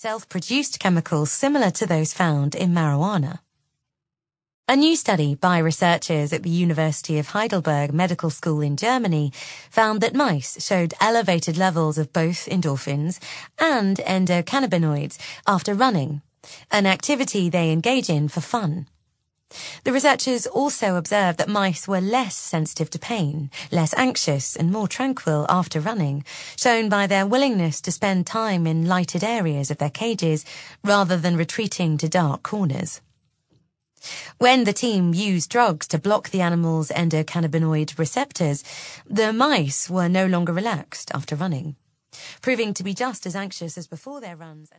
self-produced chemicals similar to those found in marijuana. A new study by researchers at the University of Heidelberg Medical School in Germany found that mice showed elevated levels of both endorphins and endocannabinoids after running, an activity they engage in for fun. The researchers also observed that mice were less sensitive to pain, less anxious, and more tranquil after running, shown by their willingness to spend time in lighted areas of their cages rather than retreating to dark corners. When the team used drugs to block the animal's endocannabinoid receptors, the mice were no longer relaxed after running, proving to be just as anxious as before their runs.